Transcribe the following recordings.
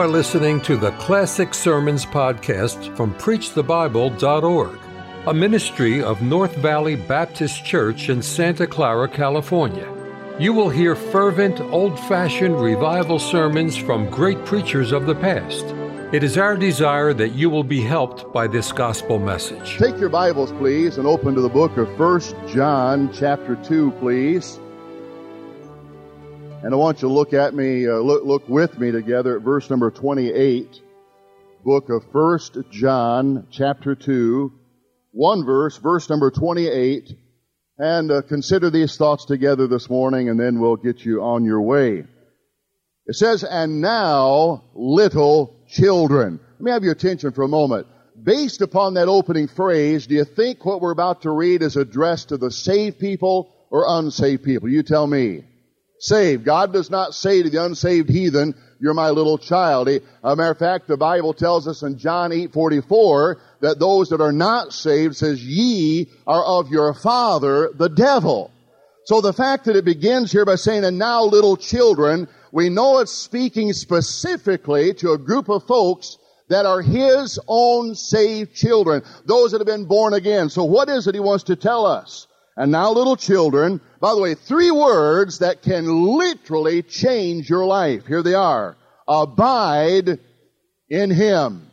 are listening to the Classic Sermons podcast from PreachTheBible.org, a ministry of North Valley Baptist Church in Santa Clara, California. You will hear fervent, old fashioned revival sermons from great preachers of the past. It is our desire that you will be helped by this gospel message. Take your Bibles, please, and open to the book of First John, chapter 2, please. And I want you to look at me, uh, look, look with me together at verse number 28, book of First John, chapter 2, one verse, verse number 28, and uh, consider these thoughts together this morning, and then we'll get you on your way. It says, and now, little children. Let me have your attention for a moment. Based upon that opening phrase, do you think what we're about to read is addressed to the saved people or unsaved people? You tell me saved. God does not say to the unsaved heathen, you're my little child. A matter of fact, the Bible tells us in John 8:44 that those that are not saved says, "Ye are of your father, the devil." So the fact that it begins here by saying, "And now, little children," we know it's speaking specifically to a group of folks that are His own saved children, those that have been born again. So what is it He wants to tell us? And now, little children, by the way, three words that can literally change your life. Here they are. Abide in Him.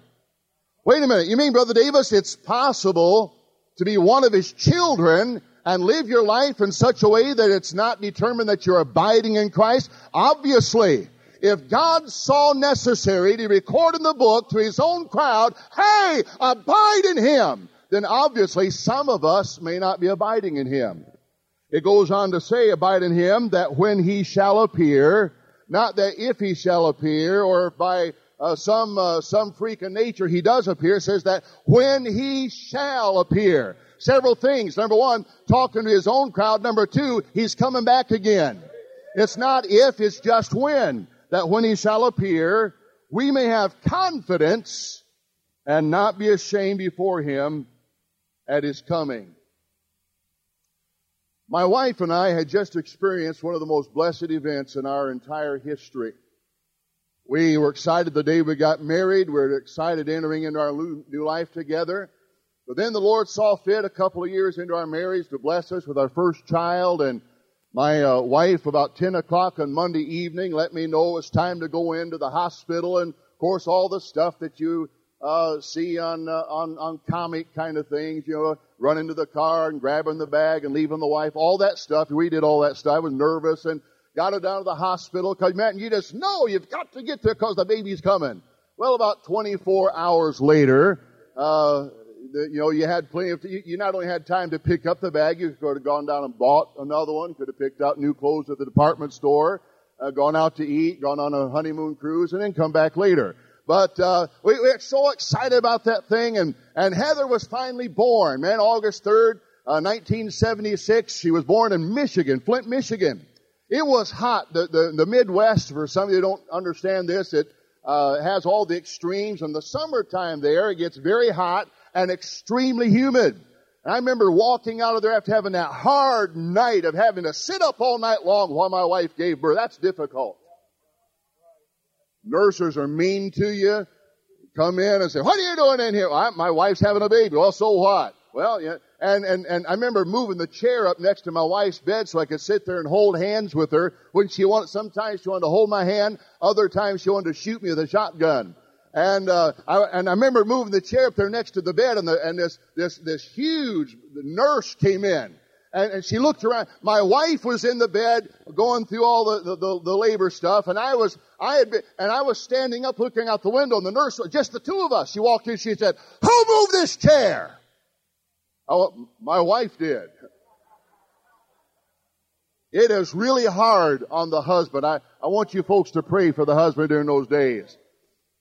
Wait a minute. You mean, Brother Davis, it's possible to be one of His children and live your life in such a way that it's not determined that you're abiding in Christ? Obviously. If God saw necessary to record in the book to His own crowd, hey, abide in Him, then obviously some of us may not be abiding in Him. It goes on to say, abide in him that when he shall appear, not that if he shall appear or by uh, some uh, some freak of nature he does appear. Says that when he shall appear. Several things. Number one, talking to his own crowd. Number two, he's coming back again. It's not if, it's just when. That when he shall appear, we may have confidence and not be ashamed before him at his coming. My wife and I had just experienced one of the most blessed events in our entire history. We were excited the day we got married. We were excited entering into our new life together. But then the Lord saw fit a couple of years into our marriage to bless us with our first child. And my uh, wife, about 10 o'clock on Monday evening, let me know it was time to go into the hospital. And of course, all the stuff that you uh, see on, uh, on, on comic kind of things, you know, running to the car and grabbing the bag and leaving the wife, all that stuff. We did all that stuff. I was nervous and got her down to the hospital because, man, you just know you've got to get there because the baby's coming. Well, about 24 hours later, uh, the, you know, you had plenty of, you, you not only had time to pick up the bag, you could have gone down and bought another one, could have picked out new clothes at the department store, uh, gone out to eat, gone on a honeymoon cruise, and then come back later. But uh, we, we were so excited about that thing, and, and Heather was finally born, man, August 3rd, uh, 1976. She was born in Michigan, Flint, Michigan. It was hot. The, the, the Midwest, for some of you who don't understand this, it uh, has all the extremes. In the summertime there, it gets very hot and extremely humid. And I remember walking out of there after having that hard night of having to sit up all night long while my wife gave birth. That's difficult. Nurses are mean to you. Come in and say, what are you doing in here? Well, my wife's having a baby. Well, so what? Well, yeah. And, and, and I remember moving the chair up next to my wife's bed so I could sit there and hold hands with her when she wanted, sometimes she wanted to hold my hand, other times she wanted to shoot me with a shotgun. And, uh, I, and I remember moving the chair up there next to the bed and the, and this, this, this huge nurse came in and, she looked around. My wife was in the bed going through all the, the, the, labor stuff, and I was, I had been, and I was standing up looking out the window, and the nurse, just the two of us, she walked in, she said, who moved this chair? Oh, my wife did. It is really hard on the husband. I, I want you folks to pray for the husband during those days.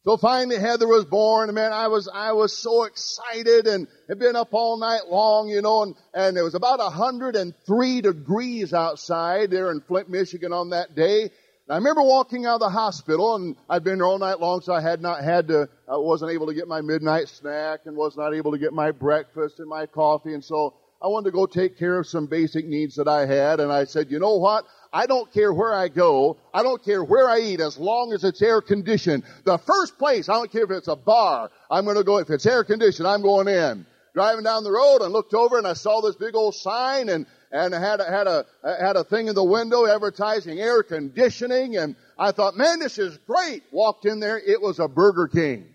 So finally Heather was born, and man, I was, I was so excited and had been up all night long, you know, and, and it was about 103 degrees outside there in Flint, Michigan on that day. And I remember walking out of the hospital and I'd been there all night long, so I had not had to, I wasn't able to get my midnight snack and was not able to get my breakfast and my coffee. And so I wanted to go take care of some basic needs that I had. And I said, you know what? I don't care where I go. I don't care where I eat as long as it's air conditioned. The first place, I don't care if it's a bar. I'm going to go, if it's air conditioned, I'm going in. Driving down the road and looked over and I saw this big old sign and, and had a, had a, had a thing in the window advertising air conditioning and I thought, man, this is great. Walked in there. It was a Burger King.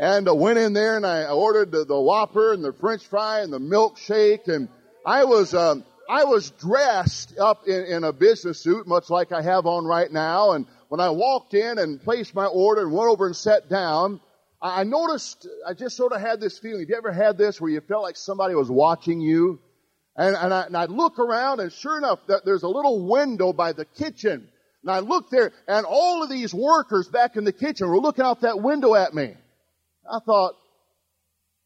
And I went in there and I ordered the, the Whopper and the French fry and the milkshake and I was, um, I was dressed up in, in a business suit, much like I have on right now. And when I walked in and placed my order and went over and sat down, I noticed, I just sort of had this feeling. Have you ever had this where you felt like somebody was watching you? And, and, I, and I'd look around and sure enough, there's a little window by the kitchen. And I looked there and all of these workers back in the kitchen were looking out that window at me. I thought,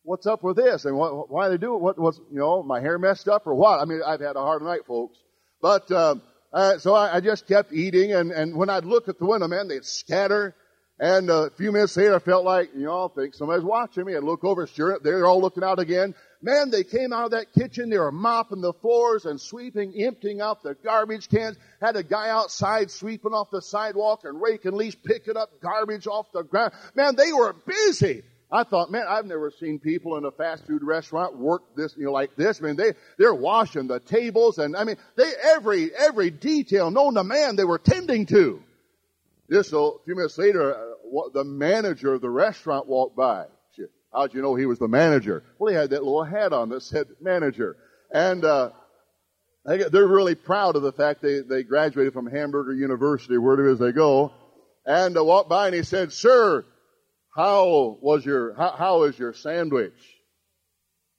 what's up with this? And what, why they do it? What was, you know, my hair messed up or what? I mean, I've had a hard night, folks. But, um, uh, so I, I, just kept eating and, and when I'd look at the window, man, they'd scatter. And a few minutes later, I felt like, you know, I think somebody's watching me. I'd look over, sure, they're all looking out again. Man, they came out of that kitchen, they were mopping the floors and sweeping, emptying out the garbage cans. Had a guy outside sweeping off the sidewalk and raking leaves, picking up garbage off the ground. Man, they were busy. I thought, man, I've never seen people in a fast food restaurant work this, you know, like this. I mean, they, they're washing the tables and, I mean, they, every, every detail known to man they were tending to. Just a few minutes later, uh, the manager of the restaurant walked by. How'd you know he was the manager? Well, he had that little hat on that said manager. And, uh, they're really proud of the fact they, they graduated from Hamburger University, wherever is they go. And uh, walked by and he said, Sir, how was your, how, how is your sandwich?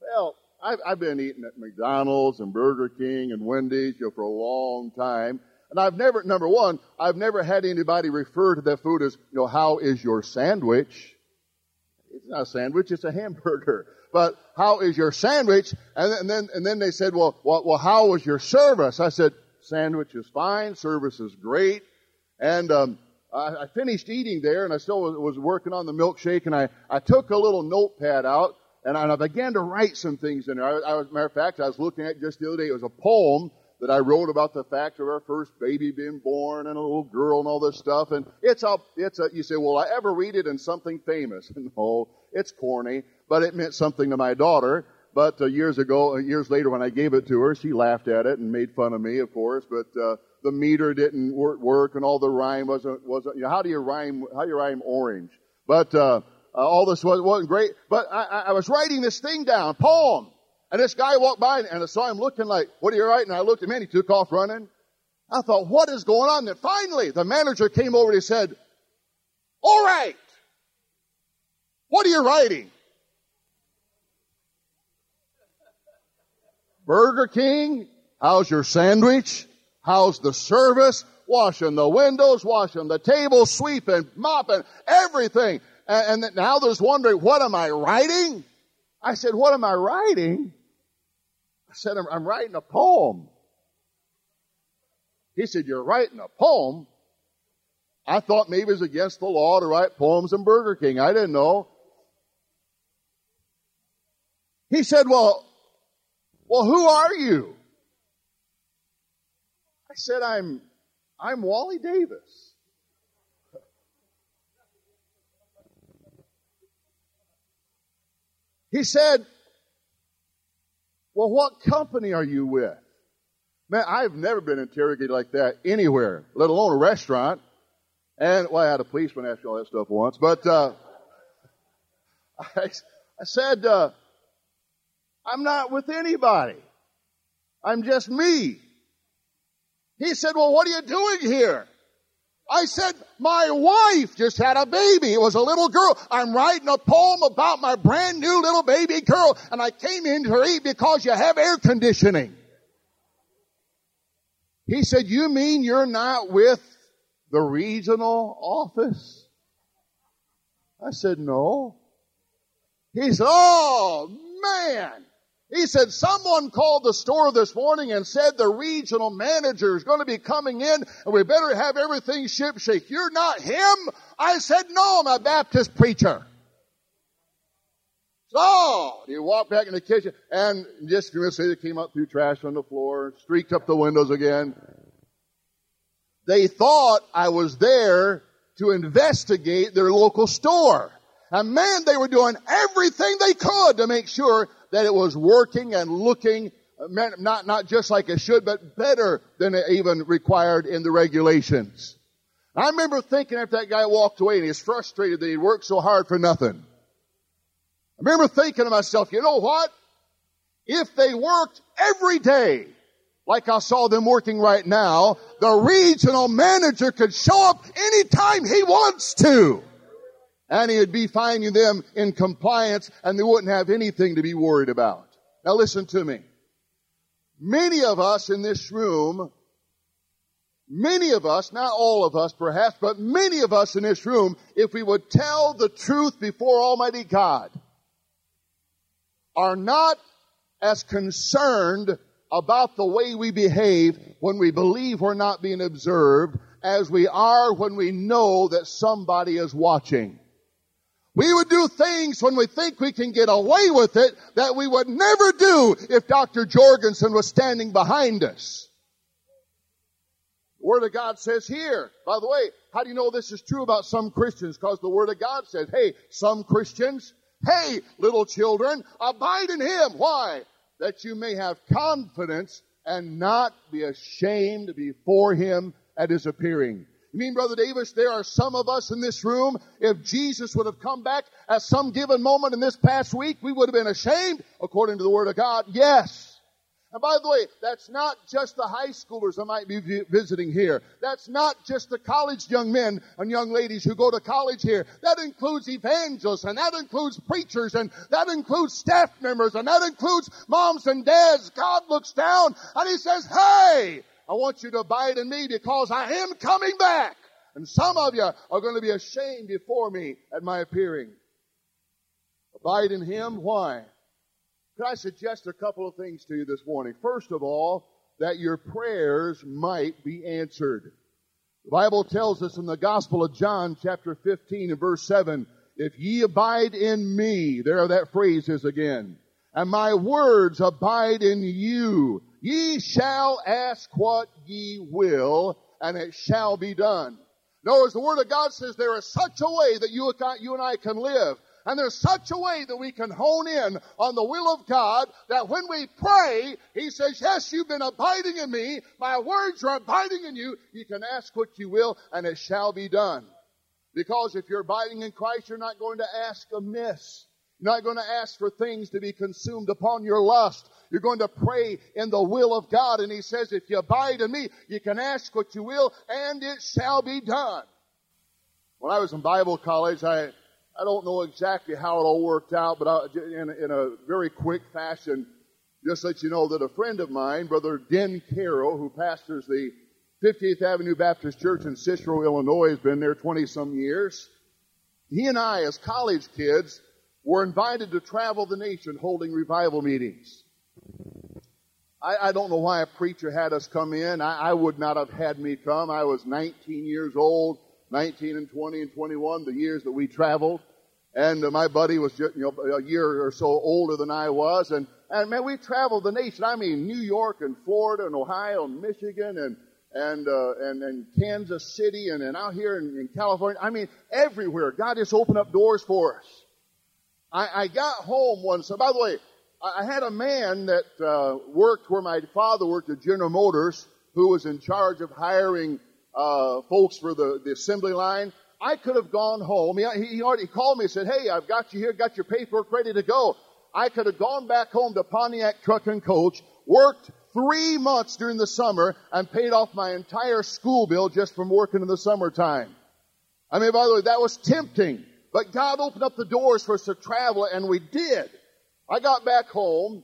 Well, I've, I've been eating at McDonald's and Burger King and Wendy's you know, for a long time. And I've never, number one, I've never had anybody refer to that food as, you know, how is your sandwich? It's not a sandwich, it's a hamburger. But how is your sandwich? And then, and then, they said, well, well, well, how was your service? I said, sandwich is fine, service is great. And, um, I, I finished eating there and I still was, was working on the milkshake and I, I took a little notepad out and I, began to write some things in there. I, I was, matter of fact, I was looking at just the other day, it was a poem that I wrote about the fact of our first baby being born and a little girl and all this stuff. And it's a, it's a, you say, well, I ever read it in something famous? no, it's corny, but it meant something to my daughter. But uh, years ago, uh, years later, when I gave it to her, she laughed at it and made fun of me, of course. But uh, the meter didn't work, and all the rhyme wasn't wasn't. You know, how do you rhyme? How do you rhyme orange? But uh, uh, all this was, wasn't great. But I, I was writing this thing down, poem, and this guy walked by and I saw him looking like, "What are you writing?" And I looked at him, and he took off running. I thought, "What is going on?" And finally, the manager came over and he said, "All right, what are you writing?" Burger King? How's your sandwich? How's the service? Washing the windows, washing the tables, sweeping, mopping, everything. And, and now there's wondering, what am I writing? I said, what am I writing? I said, I'm, I'm writing a poem. He said, you're writing a poem? I thought maybe it was against the law to write poems in Burger King. I didn't know. He said, well, well, who are you? I said, I'm, I'm Wally Davis. He said, well, what company are you with? Man, I've never been interrogated like that anywhere, let alone a restaurant. And, well, I had a policeman ask me all that stuff once, but, uh, I, I said, uh, I'm not with anybody. I'm just me. He said, well, what are you doing here? I said, my wife just had a baby. It was a little girl. I'm writing a poem about my brand new little baby girl and I came in to eat because you have air conditioning. He said, you mean you're not with the regional office? I said, no. He said, oh man, he said, someone called the store this morning and said the regional manager is going to be coming in and we better have everything ship shape. You're not him? I said, no, I'm a Baptist preacher. So He walked back in the kitchen and just they came up threw trash on the floor, streaked up the windows again. They thought I was there to investigate their local store. And man, they were doing everything they could to make sure that it was working and looking uh, not, not just like it should, but better than it even required in the regulations. I remember thinking after that guy walked away and he was frustrated that he worked so hard for nothing. I remember thinking to myself, you know what? If they worked every day, like I saw them working right now, the regional manager could show up anytime he wants to. And he'd be finding them in compliance and they wouldn't have anything to be worried about. Now listen to me. Many of us in this room, many of us, not all of us perhaps, but many of us in this room, if we would tell the truth before Almighty God, are not as concerned about the way we behave when we believe we're not being observed as we are when we know that somebody is watching. We would do things when we think we can get away with it that we would never do if Dr. Jorgensen was standing behind us. The Word of God says here, by the way, how do you know this is true about some Christians? Because the Word of God says, hey, some Christians, hey, little children, abide in Him. Why? That you may have confidence and not be ashamed before Him at His appearing. You mean, Brother Davis, there are some of us in this room, if Jesus would have come back at some given moment in this past week, we would have been ashamed, according to the Word of God. Yes. And by the way, that's not just the high schoolers that might be visiting here. That's not just the college young men and young ladies who go to college here. That includes evangelists and that includes preachers and that includes staff members and that includes moms and dads. God looks down and He says, hey, I want you to abide in me because I am coming back. And some of you are going to be ashamed before me at my appearing. Abide in Him. Why? Could I suggest a couple of things to you this morning? First of all, that your prayers might be answered. The Bible tells us in the Gospel of John, chapter 15 and verse 7, if ye abide in me, there that phrase is again, and my words abide in you, Ye shall ask what ye will, and it shall be done. In other words, the Word of God says there is such a way that you, you and I can live. And there's such a way that we can hone in on the will of God that when we pray, He says, yes, you've been abiding in me. My words are abiding in you. You can ask what you will and it shall be done. Because if you're abiding in Christ, you're not going to ask amiss. You're not going to ask for things to be consumed upon your lust. You're going to pray in the will of God. And He says, if you abide in me, you can ask what you will and it shall be done. When I was in Bible college, I, I don't know exactly how it all worked out, but I, in, in a very quick fashion, just let you know that a friend of mine, Brother Den Carroll, who pastors the 50th Avenue Baptist Church in Cicero, Illinois, has been there 20 some years. He and I, as college kids, were invited to travel the nation holding revival meetings. I, I don't know why a preacher had us come in. I, I would not have had me come. I was 19 years old, 19 and 20 and 21, the years that we traveled. And uh, my buddy was just, you know, a year or so older than I was. And, and man, we traveled the nation. I mean, New York and Florida and Ohio and Michigan and, and, uh, and, and Kansas City and, and out here in, in California. I mean, everywhere. God just opened up doors for us. I, I got home once. By the way, I had a man that uh, worked where my father worked at General Motors, who was in charge of hiring uh, folks for the, the assembly line. I could have gone home. He, he already called me and said, "Hey, I've got you here, got your paperwork ready to go." I could have gone back home to Pontiac Truck and Coach, worked three months during the summer, and paid off my entire school bill just from working in the summertime. I mean, by the way, that was tempting. But God opened up the doors for us to travel, and we did. I got back home,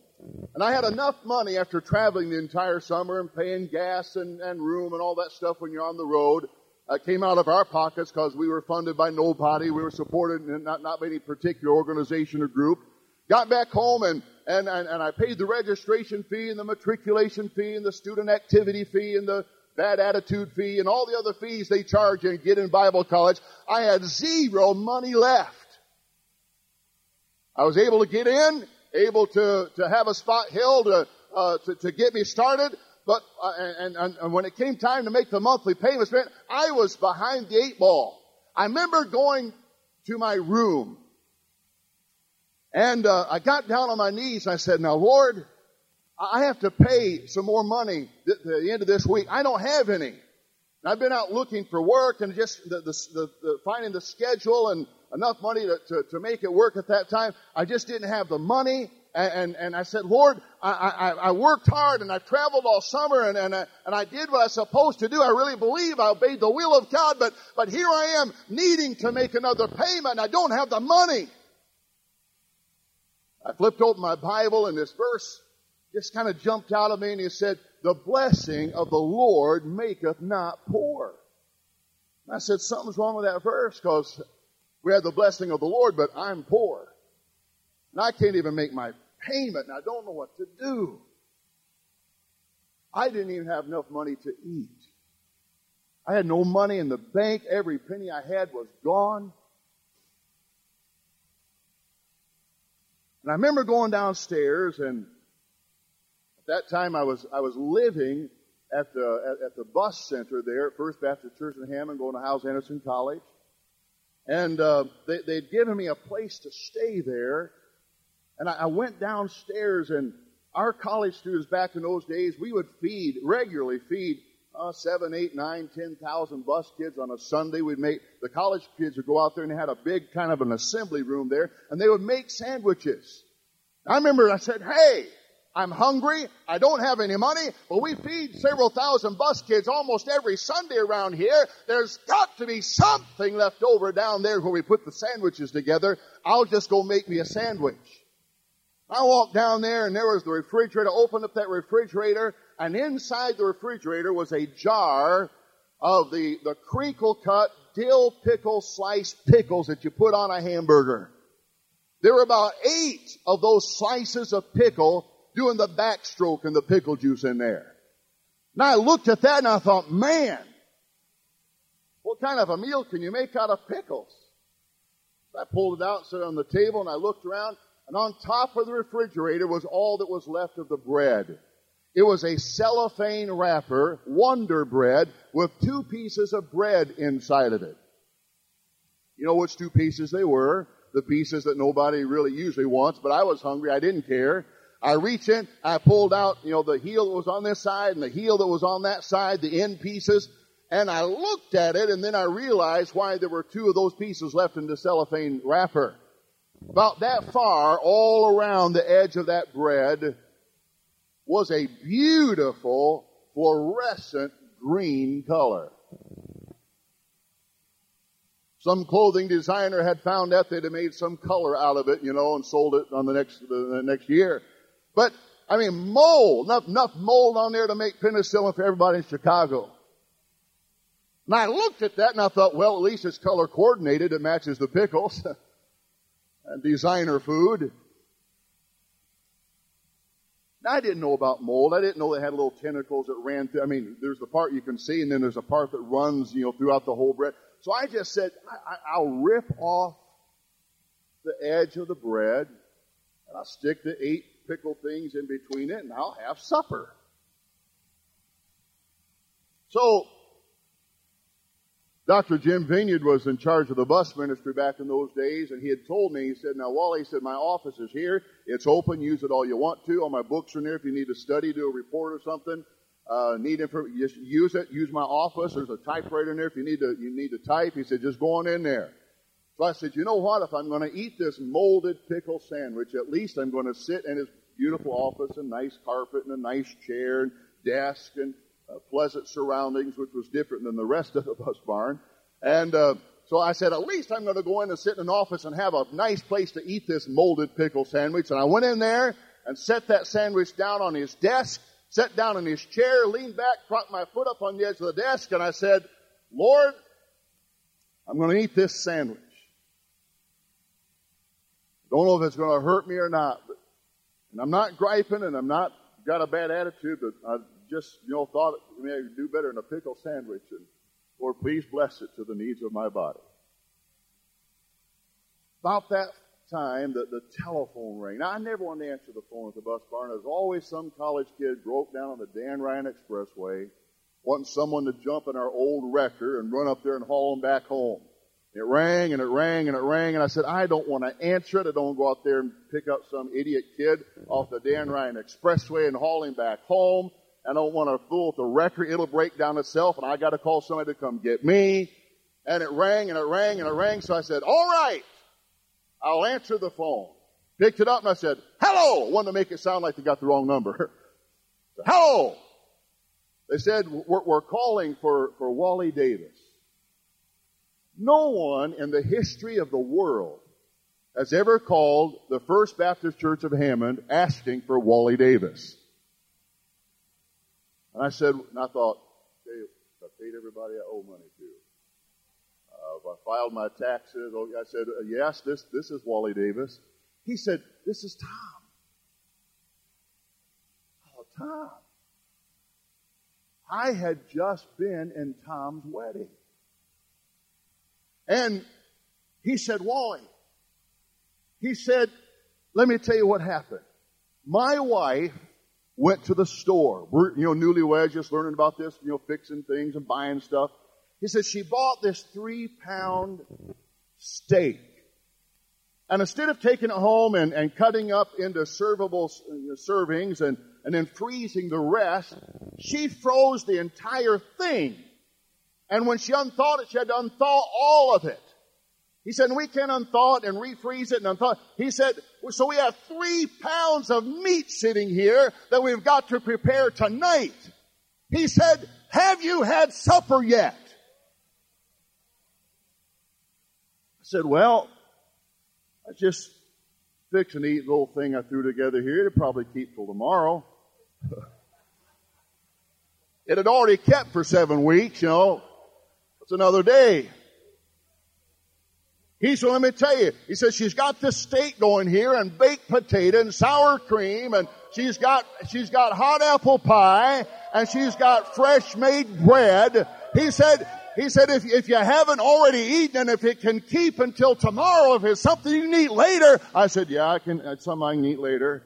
and I had enough money after traveling the entire summer and paying gas and, and room and all that stuff when you're on the road. Uh, came out of our pockets because we were funded by nobody. We were supported in not, not any particular organization or group. Got back home and, and, and, and I paid the registration fee and the matriculation fee and the student activity fee and the bad attitude fee and all the other fees they charge and get in Bible college, I had zero money left. I was able to get in, able to, to have a spot held to, uh, to, to get me started. But, uh, and, and, and when it came time to make the monthly payments, man, I was behind the eight ball. I remember going to my room and uh, I got down on my knees I said, now Lord, I have to pay some more money at the end of this week. I don't have any. And I've been out looking for work and just the, the, the, the finding the schedule and enough money to, to, to, make it work at that time. I just didn't have the money. And, and, and I said, Lord, I, I, I, worked hard and I traveled all summer and, and, I, and I did what I was supposed to do. I really believe I obeyed the will of God, but, but here I am needing to make another payment I don't have the money. I flipped open my Bible and this verse just kind of jumped out of me and he said, the blessing of the Lord maketh not poor. I said, something's wrong with that verse because we have the blessing of the Lord, but I'm poor. And I can't even make my payment and I don't know what to do. I didn't even have enough money to eat. I had no money in the bank. Every penny I had was gone. And I remember going downstairs and at that time I was, I was living at the, at, at the bus center there at First Baptist Church in Hammond going to Hyles Anderson College. And, uh, they, they'd given me a place to stay there. And I, I went downstairs and our college students back in those days, we would feed, regularly feed uh, seven, eight, nine, ten thousand bus kids on a Sunday. We'd make the college kids would go out there and they had a big kind of an assembly room there, and they would make sandwiches. I remember I said, "Hey, I'm hungry. I don't have any money, but we feed several thousand bus kids almost every Sunday around here. There's got to be something left over down there where we put the sandwiches together. I'll just go make me a sandwich." I walked down there and there was the refrigerator. Opened up that refrigerator and inside the refrigerator was a jar of the, the crinkle cut dill pickle sliced pickles that you put on a hamburger. There were about eight of those slices of pickle doing the backstroke and the pickle juice in there. And I looked at that and I thought, man, what kind of a meal can you make out of pickles? I pulled it out, set it on the table, and I looked around, and on top of the refrigerator was all that was left of the bread. It was a cellophane wrapper, Wonder Bread, with two pieces of bread inside of it. You know which two pieces they were? The pieces that nobody really usually wants, but I was hungry. I didn't care. I reached in, I pulled out, you know, the heel that was on this side and the heel that was on that side, the end pieces, and I looked at it and then I realized why there were two of those pieces left in the cellophane wrapper. About that far, all around the edge of that bread, was a beautiful fluorescent green color. Some clothing designer had found out they'd made some color out of it, you know, and sold it on the next, the next year. But, I mean, mold, enough, enough mold on there to make penicillin for everybody in Chicago. And I looked at that and I thought, well, at least it's color coordinated. It matches the pickles. and designer food. Now, I didn't know about mold. I didn't know they had little tentacles that ran through. I mean, there's the part you can see, and then there's a part that runs, you know, throughout the whole bread. So I just said, I, will rip off the edge of the bread, and I'll stick the eight pickled things in between it, and I'll have supper. So Dr. Jim Vineyard was in charge of the bus ministry back in those days, and he had told me, he said, now Wally, he said, my office is here. It's open. Use it all you want to. All my books are there. If you need to study, do a report or something, uh, need info, just use it. Use my office. There's a typewriter in there. If you need to, you need to type. He said, just go on in there. So I said, you know what? If I'm going to eat this molded pickle sandwich, at least I'm going to sit in his beautiful office and nice carpet and a nice chair and desk and uh, pleasant surroundings, which was different than the rest of the bus barn. And uh, so I said, at least I'm going to go in and sit in an office and have a nice place to eat this molded pickle sandwich. And I went in there and set that sandwich down on his desk, sat down in his chair, leaned back, propped my foot up on the edge of the desk, and I said, Lord, I'm going to eat this sandwich. Don't know if it's going to hurt me or not, and I'm not griping and I'm not got a bad attitude, but I just, you know, thought maybe I could do better in a pickle sandwich. And Lord, please bless it to the needs of my body. About that time that the telephone rang. Now, I never wanted to answer the phone at the bus barn. There's always some college kid broke down on the Dan Ryan Expressway wanting someone to jump in our old wrecker and run up there and haul him back home. It rang and it rang and it rang and I said, I don't want to answer it. I don't go out there and pick up some idiot kid off the Dan Ryan Expressway and haul him back home. I don't want to fool with the wrecker. It'll break down itself and I got to call somebody to come get me. And it rang and it rang and it rang. So I said, all right, I'll answer the phone. Picked it up and I said, hello. Wanted to make it sound like they got the wrong number. hello. They said, we're, we're calling for, for Wally Davis. No one in the history of the world has ever called the First Baptist Church of Hammond asking for Wally Davis. And I said, and I thought, okay, I paid everybody I owe money to. Uh, I filed my taxes. Oh, I said, uh, yes, this, this is Wally Davis. He said, this is Tom. Oh, Tom. I had just been in Tom's wedding. And he said, Wally, he said, let me tell you what happened. My wife went to the store. We're, you know, newlyweds, just learning about this, you know, fixing things and buying stuff. He said she bought this three pound steak. And instead of taking it home and, and cutting up into servable uh, servings and, and then freezing the rest, she froze the entire thing and when she unthawed it, she had to unthaw all of it. He said, we can unthaw it and refreeze it and unthaw it. He said, so we have three pounds of meat sitting here that we've got to prepare tonight. He said, have you had supper yet? I said, well, I just fix and eat little thing I threw together here. It'll probably keep till tomorrow. it had already kept for seven weeks, you know. It's another day. He said, let me tell you, he says she's got this steak going here and baked potato and sour cream and she's got, she's got hot apple pie and she's got fresh made bread. He said, he said, if, if you haven't already eaten and if it can keep until tomorrow, if it's something you can eat later, I said, yeah, I can, it's something I can eat later.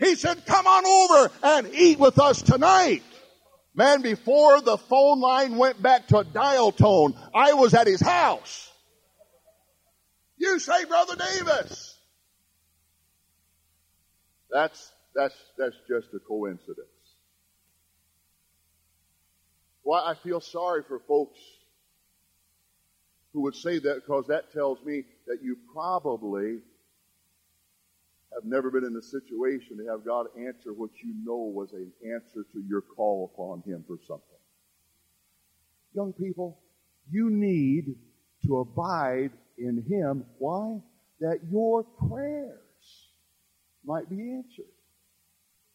He said, come on over and eat with us tonight. Man, before the phone line went back to dial tone, I was at his house. You say, Brother Davis. That's, that's, that's just a coincidence. Why I feel sorry for folks who would say that because that tells me that you probably have never been in a situation to have God answer what you know was an answer to your call upon Him for something. Young people, you need to abide in Him. Why? That your prayers might be answered.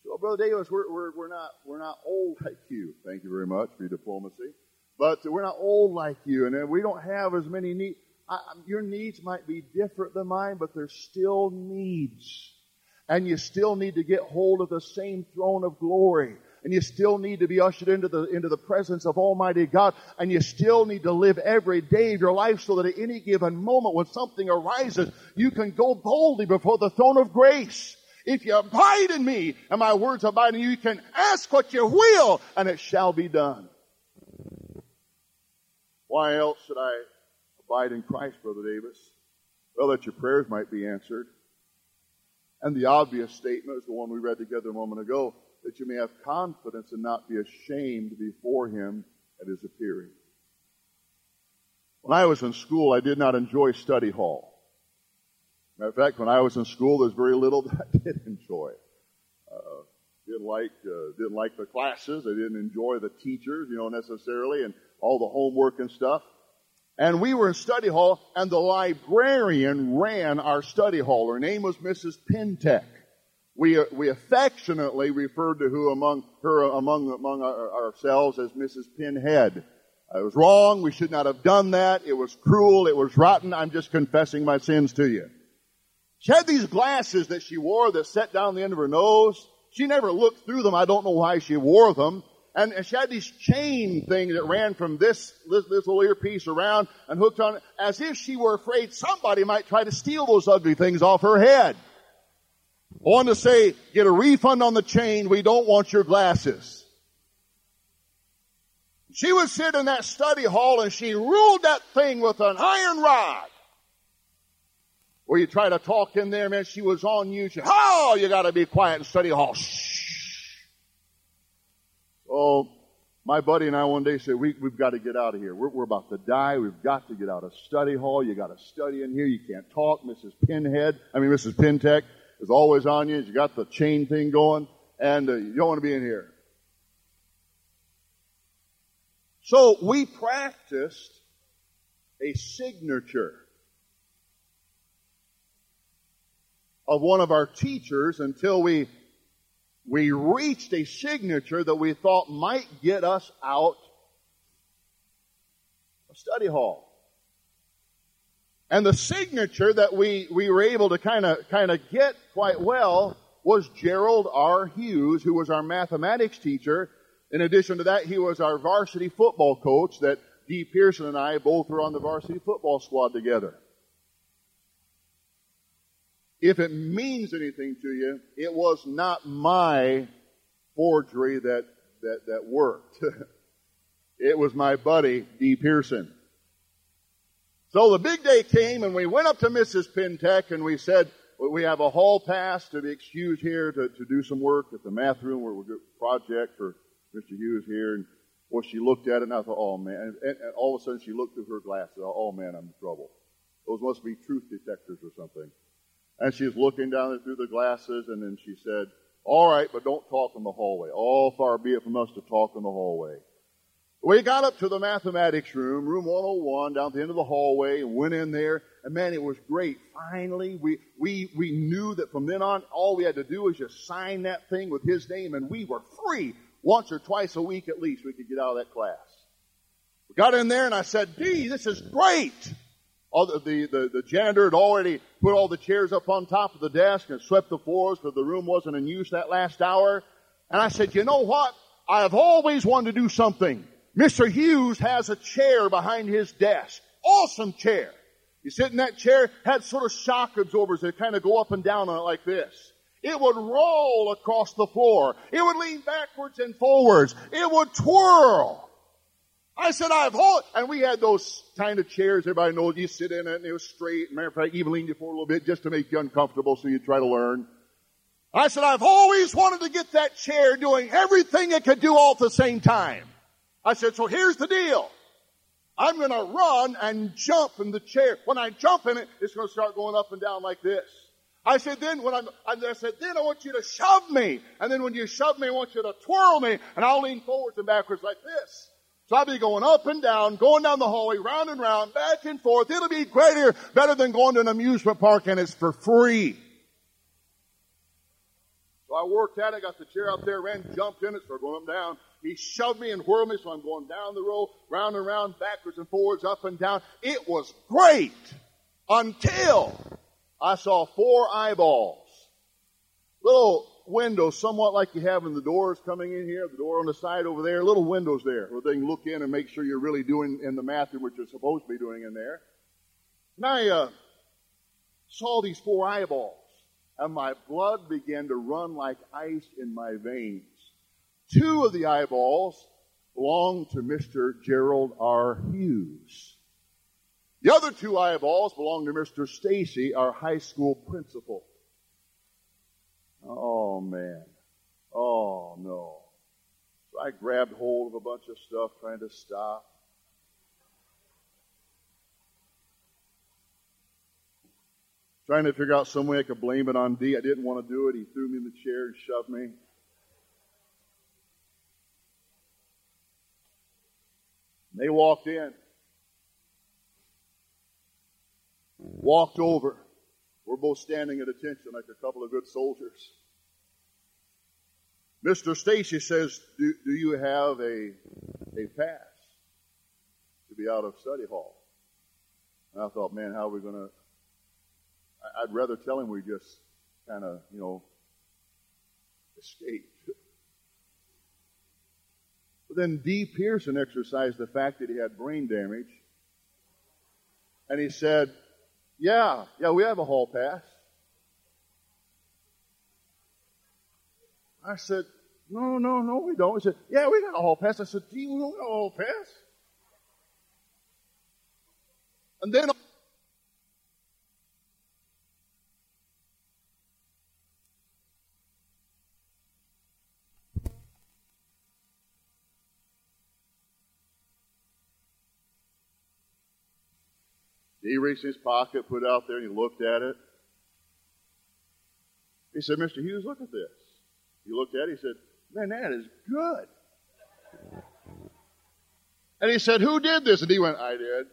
So, Brother Davis, we're, we're, we're, not, we're not old like you. Thank you very much for your diplomacy. But we're not old like you, and we don't have as many needs. I, your needs might be different than mine, but they're still needs. And you still need to get hold of the same throne of glory. And you still need to be ushered into the, into the presence of Almighty God. And you still need to live every day of your life so that at any given moment when something arises, you can go boldly before the throne of grace. If you abide in me and my words abide in you, you can ask what you will and it shall be done. Why else should I abide in Christ, Brother Davis? Well, that your prayers might be answered. And the obvious statement is the one we read together a moment ago, that you may have confidence and not be ashamed before him at his appearing. When I was in school, I did not enjoy study hall. Matter of fact, when I was in school, there's very little that I did enjoy. Uh, didn't like uh, didn't like the classes. I didn't enjoy the teachers, you know, necessarily, and all the homework and stuff. And we were in study hall, and the librarian ran our study hall. Her name was Mrs. Pentek. We, uh, we affectionately referred to who among her among among our, ourselves as Mrs. Pinhead. I was wrong. We should not have done that. It was cruel. It was rotten. I'm just confessing my sins to you. She had these glasses that she wore that set down the end of her nose. She never looked through them. I don't know why she wore them. And, she had these chain things that ran from this, this, little earpiece around and hooked on, it, as if she were afraid somebody might try to steal those ugly things off her head. I wanted to say, get a refund on the chain. We don't want your glasses. She would sit in that study hall and she ruled that thing with an iron rod. Where you try to talk in there, man, she was on you. She, oh, you gotta be quiet in study hall. Shh. Oh, my buddy and I one day said, we, we've got to get out of here. We're, we're about to die. We've got to get out of study hall. You got to study in here. You can't talk. Mrs. Pinhead, I mean, Mrs. Pintech is always on you. You got the chain thing going and uh, you don't want to be in here. So we practiced a signature of one of our teachers until we we reached a signature that we thought might get us out of study hall. And the signature that we, we were able to kind of kind of get quite well was Gerald R. Hughes, who was our mathematics teacher. In addition to that, he was our varsity football coach that Dee Pearson and I both were on the varsity football squad together if it means anything to you, it was not my forgery that, that, that worked. it was my buddy, D. Pearson. So the big day came and we went up to Mrs. Pintech and we said, we have a hall pass to be excused here to, to do some work at the math room where we're project for Mr. Hughes here. And well, she looked at it and I thought, oh man. And, and, and all of a sudden she looked through her glasses. Oh man, I'm in trouble. Those must be truth detectors or something. And she's looking down there through the glasses, and then she said, All right, but don't talk in the hallway. All far be it from us to talk in the hallway. We got up to the mathematics room, room 101, down at the end of the hallway, and went in there. And man, it was great. Finally, we, we, we knew that from then on, all we had to do was just sign that thing with his name, and we were free. Once or twice a week at least, we could get out of that class. We got in there, and I said, Dee, this is great all the, the, the, the, janitor had already put all the chairs up on top of the desk and swept the floors because the room wasn't in use that last hour. And I said, you know what? I have always wanted to do something. Mr. Hughes has a chair behind his desk. Awesome chair. You sit in that chair, had sort of shock absorbers that kind of go up and down on it like this. It would roll across the floor. It would lean backwards and forwards. It would twirl. I said, I've hold, and we had those kind of chairs, everybody knows you sit in it and it was straight. Matter of fact, even leaned you forward a little bit just to make you uncomfortable so you try to learn. I said, I've always wanted to get that chair doing everything it could do all at the same time. I said, so here's the deal. I'm gonna run and jump in the chair. When I jump in it, it's gonna start going up and down like this. I said, then when I'm, I said, then I want you to shove me. And then when you shove me, I want you to twirl me. And I'll lean forwards and backwards like this. So I'll be going up and down, going down the hallway, round and round, back and forth. It'll be greater, better than going to an amusement park and it's for free. So I worked at it, got the chair up there, ran, jumped in it, started going up down. He shoved me and whirled me, so I'm going down the row, round and round, backwards and forwards, up and down. It was great until I saw four eyeballs. Little windows, somewhat like you have in the doors coming in here, the door on the side over there, little windows there where they can look in and make sure you're really doing in the math what you're supposed to be doing in there. And I uh, saw these four eyeballs, and my blood began to run like ice in my veins. Two of the eyeballs belonged to Mr. Gerald R. Hughes. The other two eyeballs belonged to Mr. Stacy, our high school principal. Oh man. Oh no. So I grabbed hold of a bunch of stuff trying to stop. Trying to figure out some way I could blame it on D. I didn't want to do it. He threw me in the chair and shoved me. They walked in. Walked over. We're both standing at attention like a couple of good soldiers. Mr. Stacy says, do, do you have a, a pass to be out of study hall? And I thought, man, how are we going to, I'd rather tell him we just kind of, you know, escape. But then D. Pearson exercised the fact that he had brain damage. And he said, Yeah, yeah, we have a hall pass. I said, No, no, no, we don't. He said, Yeah, we got a hall pass. I said, D, we don't got a hall pass. And then He reached in his pocket, put it out there, and he looked at it. He said, Mr. Hughes, look at this. He looked at it, he said, Man, that is good. And he said, Who did this? And he went, I did.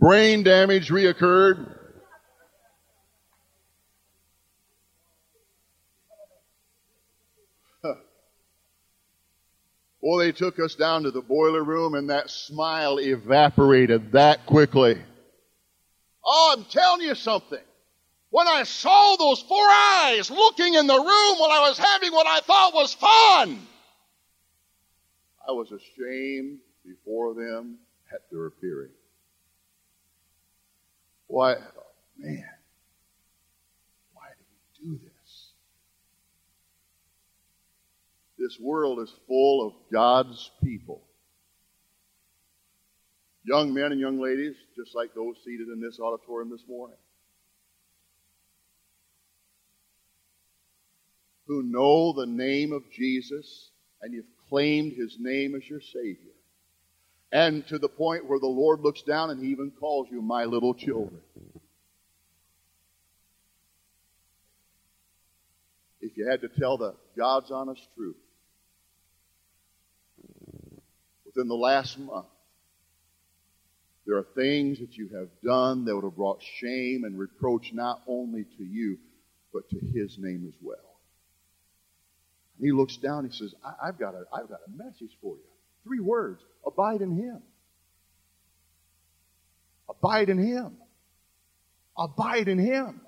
Brain damage reoccurred. Well, they took us down to the boiler room and that smile evaporated that quickly. Oh, I'm telling you something. When I saw those four eyes looking in the room while I was having what I thought was fun, I was ashamed before them at their appearing. Why, oh, man, why did we do this? This world is full of God's people. Young men and young ladies, just like those seated in this auditorium this morning, who know the name of Jesus and you've claimed his name as your Savior. And to the point where the Lord looks down and he even calls you my little children. If you had to tell the God's honest truth, within the last month, there are things that you have done that would have brought shame and reproach not only to you, but to his name as well. And he looks down he says, I- have got a, I've got a message for you. Three words. Abide in him. Abide in him. Abide in him.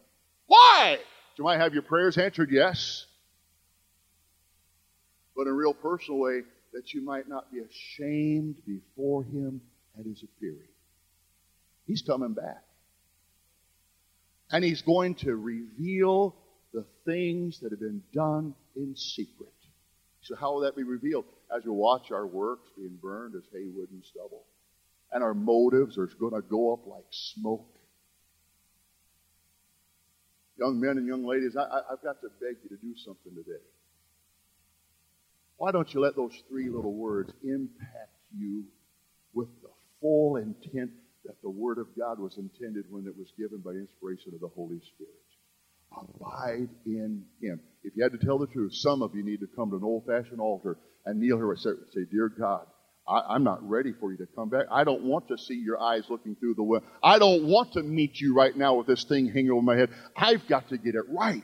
Why? You might have your prayers answered, yes. But in a real personal way, that you might not be ashamed before him at his appearing. He's coming back. And he's going to reveal the things that have been done in secret. So how will that be revealed? As you watch our works being burned as hay, wood, and stubble. And our motives are going to go up like smoke. Young men and young ladies, I, have got to beg you to do something today. Why don't you let those three little words impact you with the full intent that the Word of God was intended when it was given by inspiration of the Holy Spirit? Abide in Him. If you had to tell the truth, some of you need to come to an old fashioned altar and kneel here and say, Dear God, I, am not ready for you to come back. I don't want to see your eyes looking through the window. I don't want to meet you right now with this thing hanging over my head. I've got to get it right.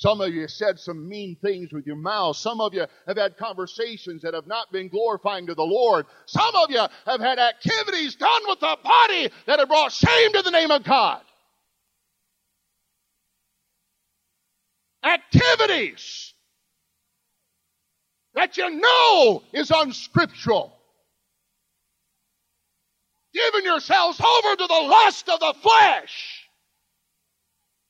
Some of you said some mean things with your mouth. Some of you have had conversations that have not been glorifying to the Lord. Some of you have had activities done with the body that have brought shame to the name of God. Activities that you know is unscriptural. Giving yourselves over to the lust of the flesh.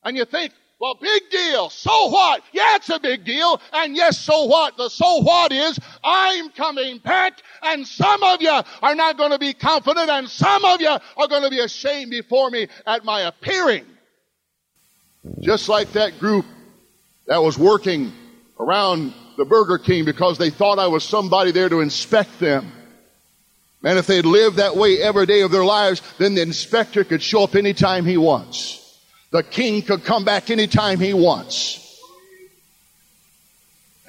And you think, well, big deal. So what? Yeah, it's a big deal. And yes, so what? The so what is I'm coming back and some of you are not going to be confident and some of you are going to be ashamed before me at my appearing. Just like that group that was working around the Burger King because they thought I was somebody there to inspect them. And if they'd lived that way every day of their lives, then the inspector could show up anytime he wants. The king could come back anytime he wants.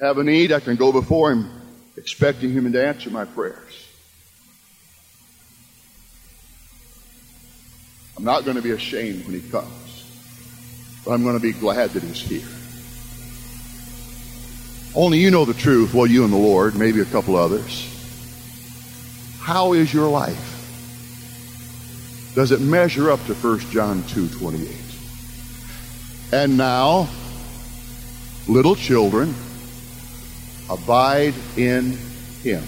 Have a need, I can go before him expecting him to answer my prayers. I'm not going to be ashamed when he comes, but I'm going to be glad that he's here. Only you know the truth, well, you and the Lord, maybe a couple others. How is your life? Does it measure up to 1 John 2 28? And now, little children, Abide in him,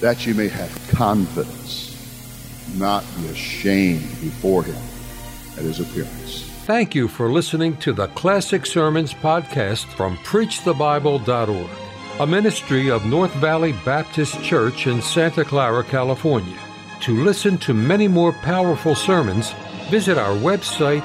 that you may have confidence, not be ashamed before him at his appearance. Thank you for listening to the Classic Sermons podcast from PreachTheBible.org, a ministry of North Valley Baptist Church in Santa Clara, California. To listen to many more powerful sermons, visit our website,